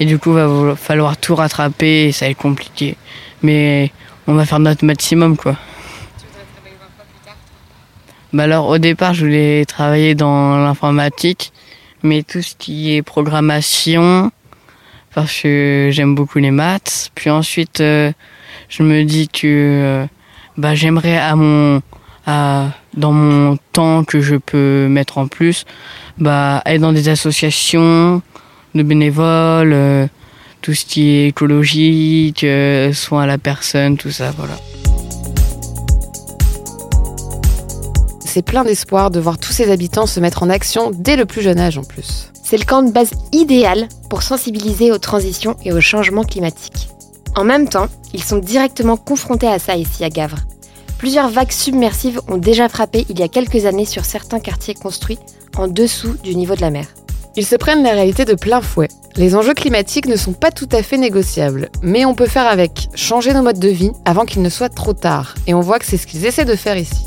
Et du coup, va falloir tout rattraper, et ça va être compliqué. Mais on va faire notre maximum, quoi. Bah alors au départ je voulais travailler dans l'informatique, mais tout ce qui est programmation, parce que j'aime beaucoup les maths. Puis ensuite euh, je me dis que euh, bah, j'aimerais mon dans mon temps que je peux mettre en plus, bah, être dans des associations de bénévoles, euh, tout ce qui est écologique, euh, soin à la personne, tout ça, voilà. C'est plein d'espoir de voir tous ces habitants se mettre en action dès le plus jeune âge en plus. C'est le camp de base idéal pour sensibiliser aux transitions et au changement climatique. En même temps, ils sont directement confrontés à ça ici à Gavre. Plusieurs vagues submersives ont déjà frappé il y a quelques années sur certains quartiers construits en dessous du niveau de la mer. Ils se prennent la réalité de plein fouet. Les enjeux climatiques ne sont pas tout à fait négociables, mais on peut faire avec, changer nos modes de vie avant qu'il ne soit trop tard. Et on voit que c'est ce qu'ils essaient de faire ici.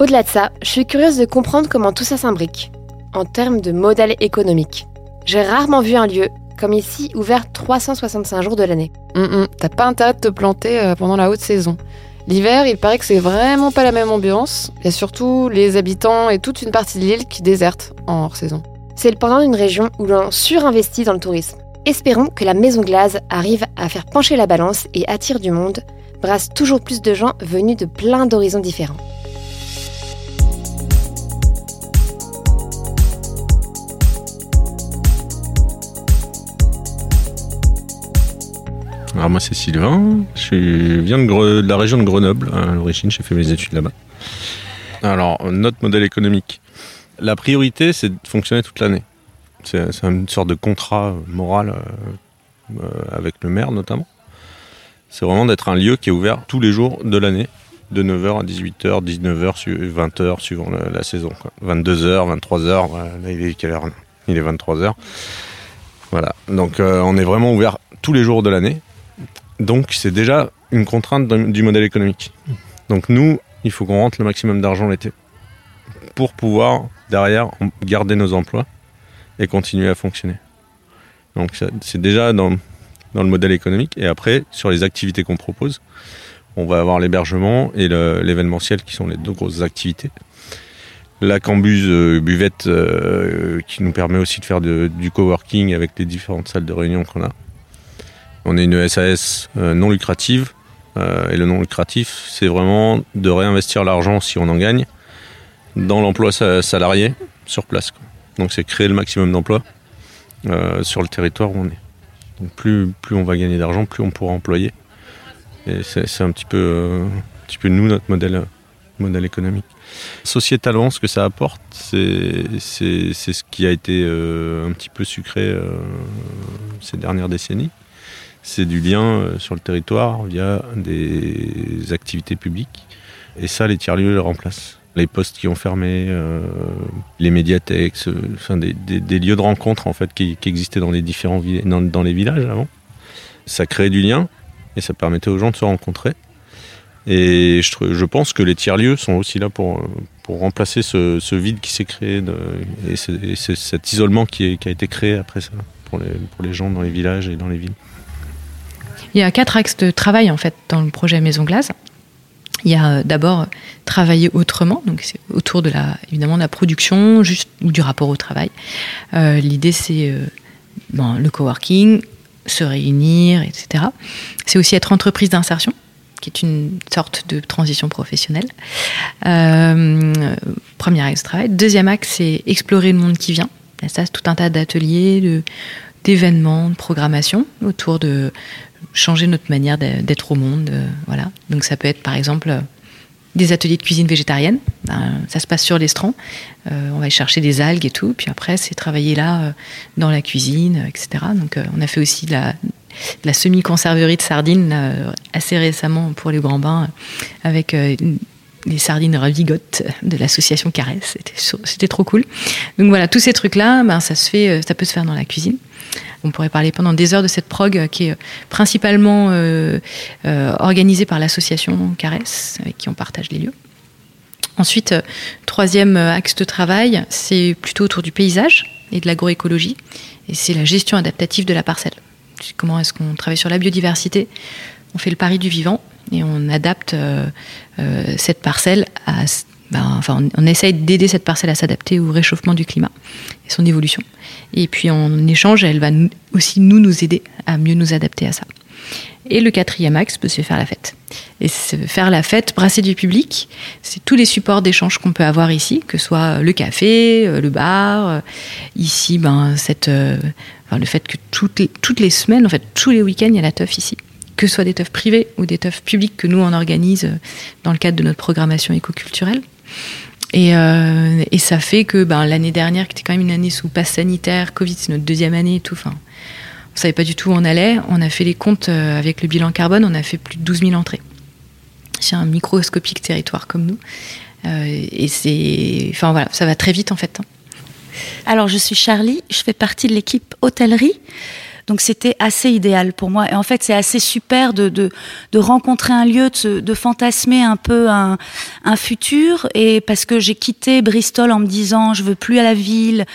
Au-delà de ça, je suis curieuse de comprendre comment tout ça s'imbrique, en termes de modèle économique. J'ai rarement vu un lieu, comme ici, ouvert 365 jours de l'année. Hum, hum, T'as pas intérêt de te planter euh, pendant la haute saison. L'hiver, il paraît que c'est vraiment pas la même ambiance. Il y a surtout les habitants et toute une partie de l'île qui désertent en hors saison. C'est le pendant d'une région où l'on surinvestit dans le tourisme. Espérons que la Maison Glace arrive à faire pencher la balance et attire du monde, brasse toujours plus de gens venus de plein d'horizons différents. Moi c'est Sylvain, je viens de, la région de Grenoble à l'origine, j'ai fait mes études là-bas. Alors notre modèle économique, la priorité c'est de fonctionner toute l'année. C'est une sorte de contrat moral euh, euh, avec le maire notamment. C'est vraiment d'être un lieu qui est ouvert tous les jours de l'année, de 9h à 18h, 19h, 20h suivant la, saison. quoi. 22h, 23h, voilà, là il est quelle heure? Il est 23h. Voilà, donc euh, on est vraiment ouvert tous les jours de l'année. Donc c'est déjà une contrainte du modèle économique. Donc nous, il faut qu'on rentre le maximum d'argent l'été pour pouvoir derrière garder nos emplois et continuer à fonctionner. Donc c'est déjà dans, dans le modèle économique. Et après, sur les activités qu'on propose, on va avoir l'hébergement et l'événementiel qui sont les deux grosses activités. La cambuse euh, buvette euh, qui nous permet aussi de faire du coworking avec les différentes salles de réunion qu'on a. On est une SAS euh, non lucrative euh, et le non lucratif c'est vraiment de réinvestir l'argent si on en gagne dans l'emploi sa- salarié sur place. Donc c'est créer le maximum d'emplois euh, sur le territoire où on est. Donc plus, on va gagner d'argent, plus on pourra employer. Et c'est un petit peu, nous notre modèle, économique. Sociétalement, ce que ça apporte, c'est ce qui a été un petit peu sucré ces dernières décennies. C'est du lien euh, sur le territoire via des activités publiques. Et ça, les tiers-lieux le remplacent. Les postes qui ont fermé, euh, les médiathèques, euh, des, lieux de rencontre en fait qui, existaient dans les différents dans, dans les villages avant. Ça crée du lien et ça permettait aux gens de se rencontrer. Et je, pense que les tiers-lieux sont aussi là pour, pour remplacer ce, vide qui s'est créé et, ce, et cet isolement qui, a été créé après ça pour les gens dans les villages et dans les villes. Il y a quatre axes de travail en fait dans le projet Maison Glace. Il y a d'abord travailler autrement, donc c'est autour de la évidemment de la production, ou du rapport au travail. Euh, L'idée c'est euh, bon, le coworking, se réunir, etc. C'est aussi être entreprise d'insertion, qui est une sorte de transition professionnelle. Euh, premier axe de travail. Deuxième axe, c'est explorer le monde qui vient. Et ça, c'est tout un tas d'ateliers, d'événements, de programmation autour de changer notre manière d'être au monde. Euh, voilà. Donc ça peut être par exemple des ateliers de cuisine végétarienne. Ben, ça se passe sur l'estran. Euh, on va chercher des algues et tout. Puis après, c'est travailler là, euh, dans la cuisine, etc. Donc euh, on a fait aussi la, semi-conserverie de sardines euh, assez récemment pour les grands bains avec les sardines ravigotes de l'association Caresse. C'était trop cool. Donc voilà, tous ces trucs-là, ben, ça, se fait, ça peut se faire dans la cuisine. On pourrait parler pendant des heures de cette prog qui est principalement euh, euh, organisée par l'association Caresse, avec qui on partage les lieux. Ensuite, euh, troisième axe de travail, c'est plutôt autour du paysage et de l'agroécologie, et c'est la gestion adaptative de la parcelle. Comment est-ce qu'on travaille sur la biodiversité On fait le pari du vivant et on adapte euh, euh, cette parcelle à ben, enfin, on, essaye d'aider cette parcelle à s'adapter au réchauffement du climat et son évolution. Et puis en échange, elle va aussi nous nous aider à mieux nous adapter à ça. Et le quatrième axe, c'est faire la fête. Et faire la fête, brasser du public, c'est tous les supports d'échange qu'on peut avoir ici, que ce soit le café, le bar, ici, ben, cette, enfin, le fait que toutes les, toutes les semaines, en fait, tous les week-ends, il y a la teuf ici que ce soit des teufs privés ou des teufs publics que nous on organise dans le cadre de notre programmation écoculturelle. Et, euh, et, ça fait que ben, l'année dernière, qui était quand même une année sous passe sanitaire, Covid, c'est notre deuxième année et tout, enfin, on savait pas du tout où on allait. On a fait les comptes euh, avec le bilan carbone, on a fait plus de 12 000 entrées. C'est un microscopique territoire comme nous. Euh, et c'est. Enfin voilà, ça va très vite en fait. Alors je suis Charlie, je fais partie de l'équipe hôtellerie. Donc c'était assez idéal pour moi. Et en fait, c'est assez super de, de, rencontrer un lieu, de, fantasmer un peu un, un, futur. Et parce que j'ai quitté Bristol en me disant, je veux plus à la ville.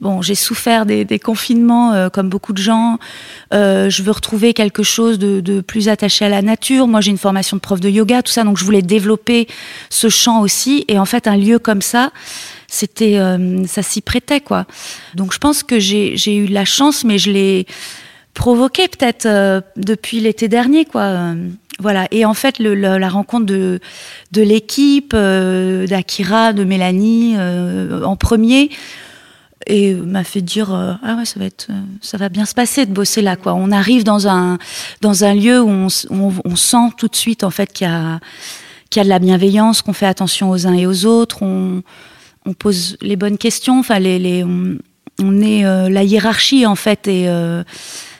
Bon, j'ai souffert des, des confinements euh, comme beaucoup de gens. Euh, je veux retrouver quelque chose de, de plus attaché à la nature. Moi, j'ai une formation de prof de yoga, tout ça. Donc, je voulais développer ce champ aussi. Et en fait, un lieu comme ça, c'était euh, ça s'y prêtait quoi. Donc je pense que j'ai eu la chance, mais je l'ai provoqué peut-être euh, depuis l'été dernier quoi. Euh, voilà. Et en fait, la rencontre de de l'équipe, euh, d'Akira, de Mélanie en premier. Et m'a fait dire ah ouais ça va être ça va bien se passer de bosser là quoi. On arrive dans un dans un lieu où on, on, sent tout de suite en fait qu'il y a qu'il y a de la bienveillance, qu'on fait attention aux uns et aux autres, on pose les bonnes questions. Enfin, on, est euh, la hiérarchie en fait et euh,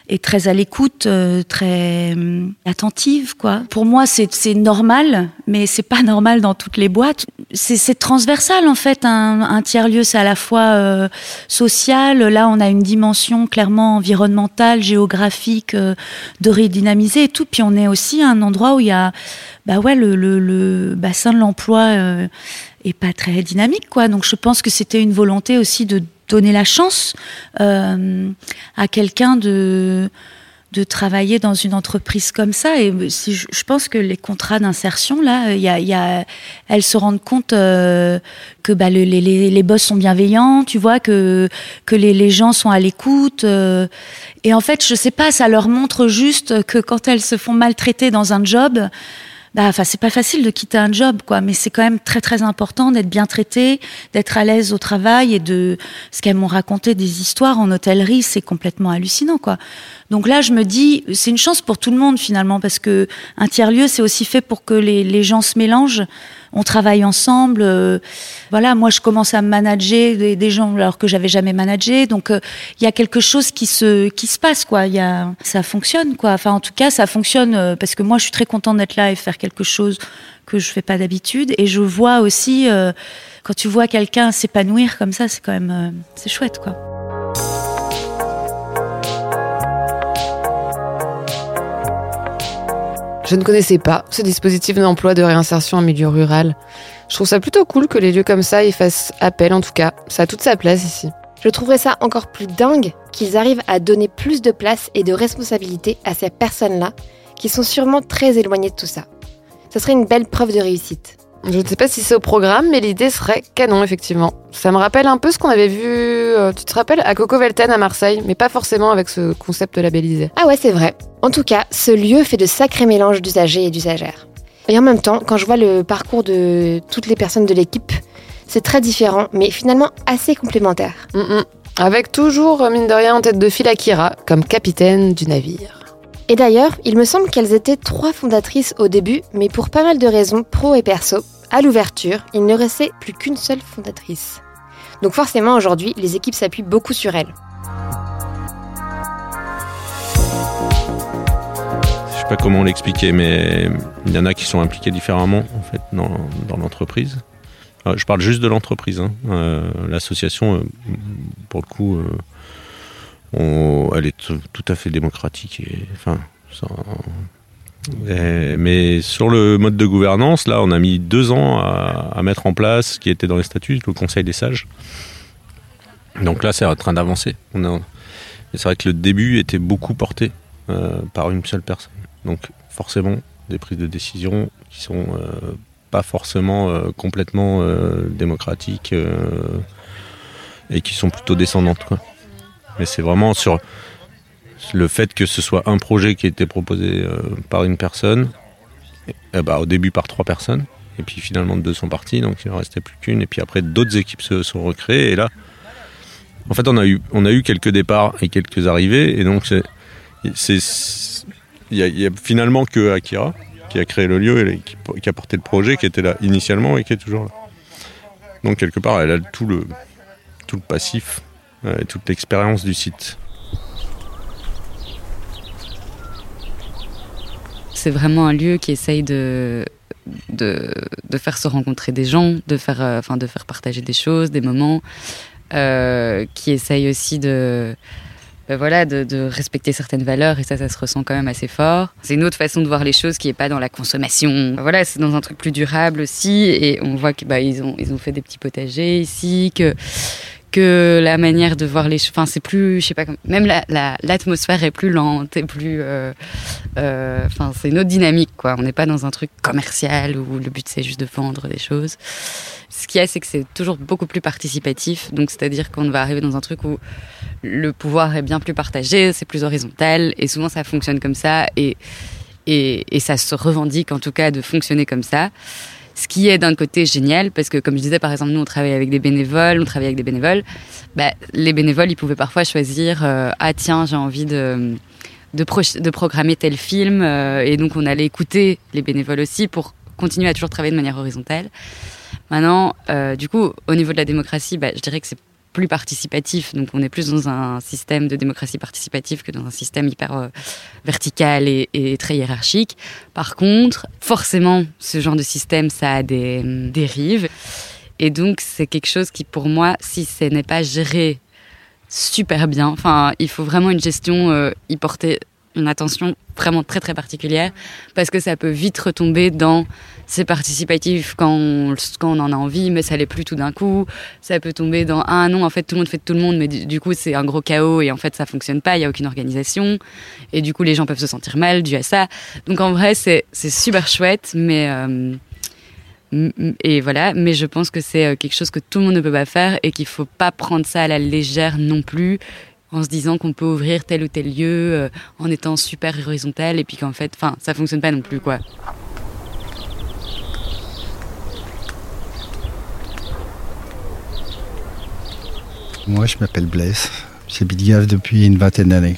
est très à l'écoute, euh, très attentive. Pour moi, c'est normal, mais c'est pas normal dans toutes les boîtes. C'est transversal, en fait. Un, tiers-lieu, c'est à la fois social. Là, on a une dimension clairement environnementale, géographique, euh, de redynamiser et tout. Puis on est aussi un endroit où il y a, bah ouais, le, bassin de l'emploi est pas très dynamique, quoi. Donc je pense que c'était une volonté aussi de donner la chance euh, à quelqu'un de de travailler dans une entreprise comme ça et si je, je pense que les contrats d'insertion là il y a, y a elles se rendent compte euh, que bah, le, les, les, les boss sont bienveillants tu vois que que les, les gens sont à l'écoute euh, et en fait je sais pas ça leur montre juste que quand elles se font maltraiter dans un job bah, enfin, c'est pas facile de quitter un job, quoi, mais c'est quand même très très important d'être bien traité, d'être à l'aise au travail et de ce qu'elles m'ont raconté des histoires en hôtellerie, c'est complètement hallucinant, quoi. Donc là, je me dis, c'est une chance pour tout le monde finalement, parce que un tiers lieu, c'est aussi fait pour que les, les gens se mélangent on travaille ensemble. Euh, voilà, moi je commence à manager des, gens alors que j'avais jamais managé. Donc il euh, y a quelque chose qui se qui se passe quoi. Il y a ça fonctionne quoi. Enfin en tout cas ça fonctionne euh, parce que moi je suis très contente d'être là et faire quelque chose que je fais pas d'habitude. Et je vois aussi euh, quand tu vois quelqu'un s'épanouir comme ça, c'est quand même c'est chouette quoi. Je ne connaissais pas ce dispositif d'emploi de réinsertion en milieu rural. Je trouve ça plutôt cool que les lieux comme ça y fassent appel en tout cas. Ça a toute sa place ici. Je trouverais ça encore plus dingue qu'ils arrivent à donner plus de place et de responsabilité à ces personnes-là qui sont sûrement très éloignées de tout ça. Ce serait une belle preuve de réussite. Je ne sais pas si c'est au programme, mais l'idée serait canon, effectivement. Ça me rappelle un peu ce qu'on avait vu, euh, tu te rappelles, à Coco Velten à Marseille, mais pas forcément avec ce concept labellisé. Ah ouais, c'est vrai. En tout cas, ce lieu fait de sacrés mélanges d'usagers et d'usagères. Et en même temps, quand je vois le parcours de toutes les personnes de l'équipe, c'est très différent, mais finalement assez complémentaire. Mm, mm. Avec toujours, mine de rien, en tête de file Akira, comme capitaine du navire. Et d'ailleurs, il me semble qu'elles étaient trois fondatrices au début, mais pour pas mal de raisons pro et perso, à l'ouverture, il ne restait plus qu'une seule fondatrice. Donc forcément, aujourd'hui, les équipes s'appuient beaucoup sur elle. Je sais pas comment l'expliquer, mais il y en a qui sont impliqués différemment en fait dans, l'entreprise. Euh, Je parle juste de l'entreprise. hein. Euh, L'association, euh, pour le coup, elle est tout à fait démocratique. Et- mais sur le mode de gouvernance, là, on a mis deux ans à, mettre en place ce qui était dans les statuts, le Conseil des sages. Donc là, c'est en train d'avancer. C'est vrai que le début était beaucoup porté euh, par une seule personne. Donc forcément, des prises de décision qui sont euh, pas forcément euh, complètement euh, démocratiques euh, et qui sont plutôt descendantes. Mais c'est vraiment sur le fait que ce soit un projet qui a été proposé euh, par une personne, et, bah, au début par trois personnes, et puis finalement deux sont partis, donc il en restait plus qu'une, et puis après d'autres équipes se sont recréées, et là, en fait, on a eu, on a eu quelques départs et quelques arrivées, et donc c'est, il y, a- finalement que Akira qui a créé le lieu et qui, qui a porté le projet, qui était là initialement et qui est toujours là. Donc quelque part, elle a tout le, tout le passif et toute l'expérience du site. C'est vraiment un lieu qui essaye de, de, faire se rencontrer des gens, de faire, euh, de faire partager des choses, des moments, euh, qui essaye aussi de, ben voilà, de, respecter certaines valeurs, et ça, ça se ressent quand même assez fort. C'est une autre façon de voir les choses qui n'est pas dans la consommation. Voilà, c'est dans un truc plus durable aussi, et on voit qu'ils bah, ils ont, ils ont fait des petits potagers ici, que que la manière de voir les choses, enfin c'est plus, je sais pas, même la- la- l'atmosphère est plus lente, et plus, euh, euh, enfin c'est une autre dynamique quoi. On n'est pas dans un truc commercial où le but c'est juste de vendre des choses. Ce qu'il y a, c'est que c'est toujours beaucoup plus participatif, donc c'est-à-dire qu'on va arriver dans un truc où le pouvoir est bien plus partagé, c'est plus horizontal, et souvent ça fonctionne comme ça, et, et ça se revendique en tout cas de fonctionner comme ça. Ce qui est d'un côté génial, parce que comme je disais, par exemple, nous on travaille avec des bénévoles, on travaille avec des bénévoles. Bah, les bénévoles, ils pouvaient parfois choisir euh, ah tiens, j'ai envie de de, pro- de programmer tel film, euh, et donc on allait écouter les bénévoles aussi pour continuer à toujours travailler de manière horizontale. Maintenant, euh, du coup, au niveau de la démocratie, bah, je dirais que c'est plus participatif. Donc, on est plus dans un système de démocratie participative que dans un système hyper euh, vertical et, très hiérarchique. Par contre, forcément, ce genre de système, ça a des hum, dérives. Et donc, c'est quelque chose qui, pour moi, si ce n'est pas géré super bien, enfin, il faut vraiment une gestion, euh, y porter une attention vraiment très très particulière parce que ça peut vite retomber dans c'est participatif quand on, quand on en a envie mais ça l'est plus tout d'un coup. Ça peut tomber dans ah non en fait tout le monde fait tout le monde mais du, coup c'est un gros chaos et en fait ça fonctionne pas il y a aucune organisation. Et du coup les gens peuvent se sentir mal dû à ça. Donc en vrai c'est super chouette mais euh, et voilà. Mais je pense que c'est euh, quelque chose que tout le monde ne peut pas faire et qu'il faut pas prendre ça à la légère non plus en se disant qu'on peut ouvrir tel ou tel lieu euh, en étant super horizontal et puis qu'en fait, enfin, ça fonctionne pas non plus quoi. Moi, je m'appelle Blaise. J'habite Gave depuis une vingtaine d'années.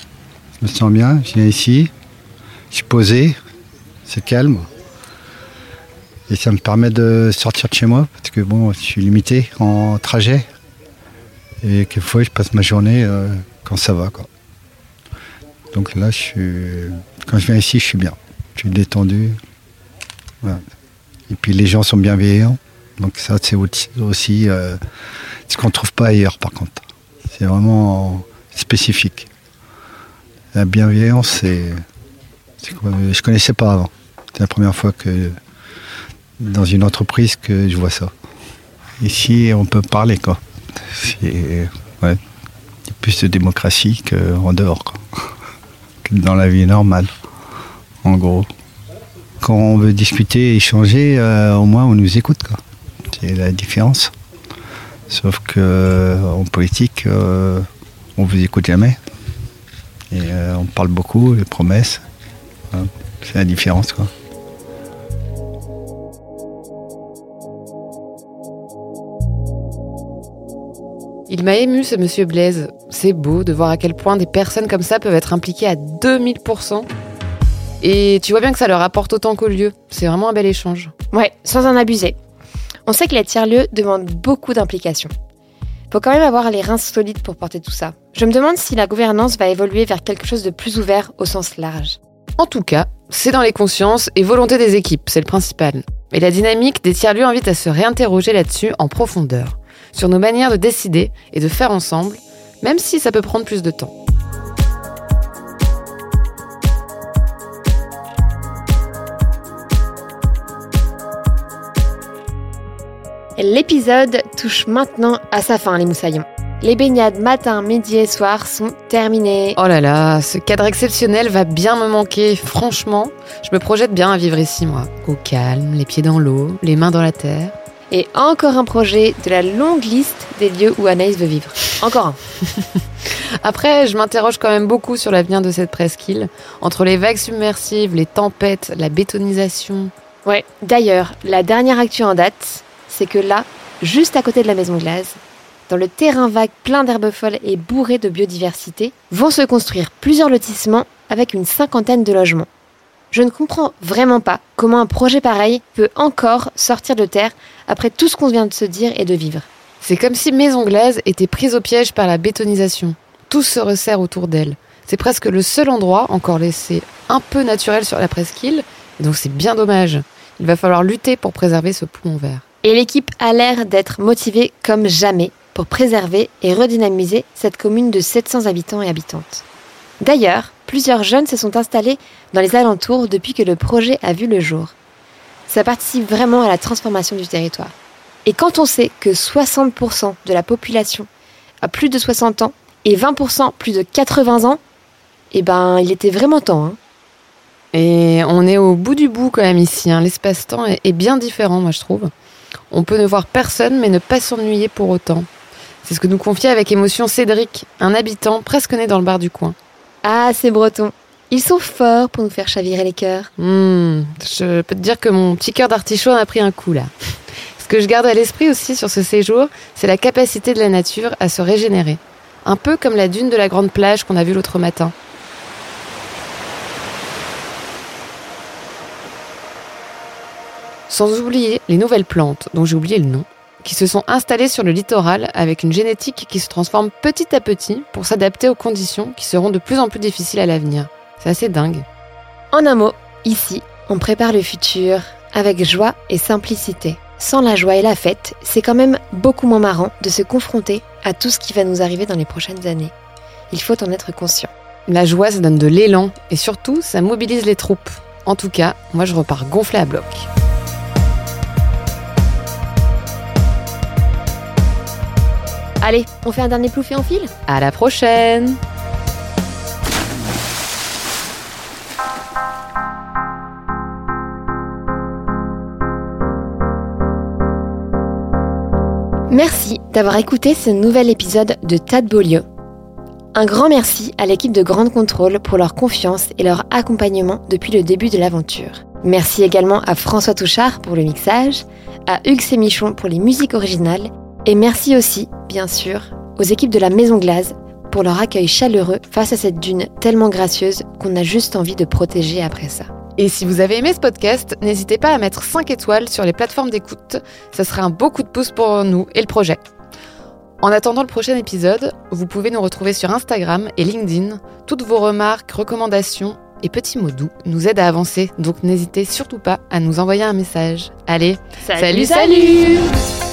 Je me sens bien, je viens ici, je suis posé, c'est calme. Et ça me permet de sortir de chez moi, parce que bon, je suis limité en trajet. Et quelquefois, je passe ma journée euh, ça va. Quoi. Donc là, je suis... quand je viens ici, je suis bien. Je suis détendu. Et puis les gens sont bienveillants. Donc ça, c'est aussi, euh, ce qu'on ne trouve pas ailleurs, par contre. C'est vraiment spécifique. La bienveillance, c'est, je connaissais pas avant. C'est la première fois que dans une entreprise que je vois ça. Ici, on peut parler, quoi. Plus de démocratie qu'en dehors. Que dans la vie normale, en gros. Quand on veut discuter, échanger, euh, au moins on nous écoute. C'est la différence. Sauf que euh, en politique, euh, on vous écoute jamais. Et euh, on parle beaucoup, les promesses. Hein, C'est la différence, quoi. Il m'a ému ce monsieur Blaise. C'est beau de voir à quel point des personnes comme ça peuvent être impliquées à 2000%. Et tu vois bien que ça leur apporte autant qu'au lieu. C'est vraiment un bel échange. Ouais, sans en abuser. On sait que les tiers-lieux demandent beaucoup d'implication. Faut quand même avoir les reins solides pour porter tout ça. Je me demande si la gouvernance va évoluer vers quelque chose de plus ouvert au sens large. En tout cas, c'est dans les consciences et volonté des équipes, c'est le principal. Et la dynamique des tiers-lieux invite à se réinterroger là-dessus en profondeur, sur nos manières de décider et de faire ensemble, même si ça peut prendre plus de temps. L'épisode touche maintenant à sa fin, les moussaillons. Les baignades matin, midi et soir sont terminées. Oh là là, ce cadre exceptionnel va bien me manquer. Franchement, je me projette bien à vivre ici, moi. Au calme, les pieds dans l'eau, les mains dans la terre. Et encore un projet de la longue liste des lieux où Anaïs veut vivre. Encore un. Après, je m'interroge quand même beaucoup sur l'avenir de cette presqu'île. Entre les vagues submersives, les tempêtes, la bétonisation. Ouais, d'ailleurs, la dernière actu en date, c'est que là, juste à côté de la maison glace, dans le terrain vague plein d'herbes folles et bourré de biodiversité, vont se construire plusieurs lotissements avec une cinquantaine de logements. Je ne comprends vraiment pas comment un projet pareil peut encore sortir de terre après tout ce qu'on vient de se dire et de vivre. C'est comme si Maison Glaise était prise au piège par la bétonisation. Tout se resserre autour d'elle. C'est presque le seul endroit encore laissé un peu naturel sur la presqu'île, donc c'est bien dommage. Il va falloir lutter pour préserver ce poumon vert. Et l'équipe a l'air d'être motivée comme jamais pour préserver et redynamiser cette commune de 700 habitants et habitantes. D'ailleurs, plusieurs jeunes se sont installés dans les alentours depuis que le projet a vu le jour. Ça participe vraiment à la transformation du territoire. Et quand on sait que 60% de la population a plus de 60 ans et 20% plus de 80 ans, eh ben, il était vraiment temps. Hein. Et on est au bout du bout quand même ici. hein. L'espace-temps est, est bien différent, moi je trouve. On peut ne voir personne mais ne pas s'ennuyer pour autant. C'est ce que nous confiait avec émotion Cédric, un habitant presque né dans le bar du coin. Ah, ces Bretons. Ils sont forts pour nous faire chavirer les cœurs. Hmm, je peux te dire que mon petit cœur d'artichaut en a pris un coup là. Ce que je garde à l'esprit aussi sur ce séjour, c'est la capacité de la nature à se régénérer. Un peu comme la dune de la grande plage qu'on a vue l'autre matin. Sans oublier les nouvelles plantes, dont j'ai oublié le nom, qui se sont installées sur le littoral avec une génétique qui se transforme petit à petit pour s'adapter aux conditions qui seront de plus en plus difficiles à l'avenir. C'est assez dingue. En un mot, ici, on prépare le futur avec joie et simplicité. Sans la joie et la fête, c'est quand même beaucoup moins marrant de se confronter à tout ce qui va nous arriver dans les prochaines années. Il faut en être conscient. La joie, ça donne de l'élan et surtout, ça mobilise les troupes. En tout cas, moi je repars gonflé à bloc. Allez, on fait un dernier plouf et on file À la prochaine Merci d'avoir écouté ce nouvel épisode de Tas de Beaulieu. Un grand merci à l'équipe de Grande Contrôle pour leur confiance et leur accompagnement depuis le début de l'aventure. Merci également à François Touchard pour le mixage, à Hugues Sémichon pour les musiques originales, et merci aussi, bien sûr, aux équipes de la Maison Glace pour leur accueil chaleureux face à cette dune tellement gracieuse qu'on a juste envie de protéger après ça. Et si vous avez aimé ce podcast, n'hésitez pas à mettre 5 étoiles sur les plateformes d'écoute. Ça serait un beau coup de pouce pour nous et le projet. En attendant le prochain épisode, vous pouvez nous retrouver sur Instagram et LinkedIn. Toutes vos remarques, recommandations et petits mots doux nous aident à avancer, donc n'hésitez surtout pas à nous envoyer un message. Allez, Salut, salut, salut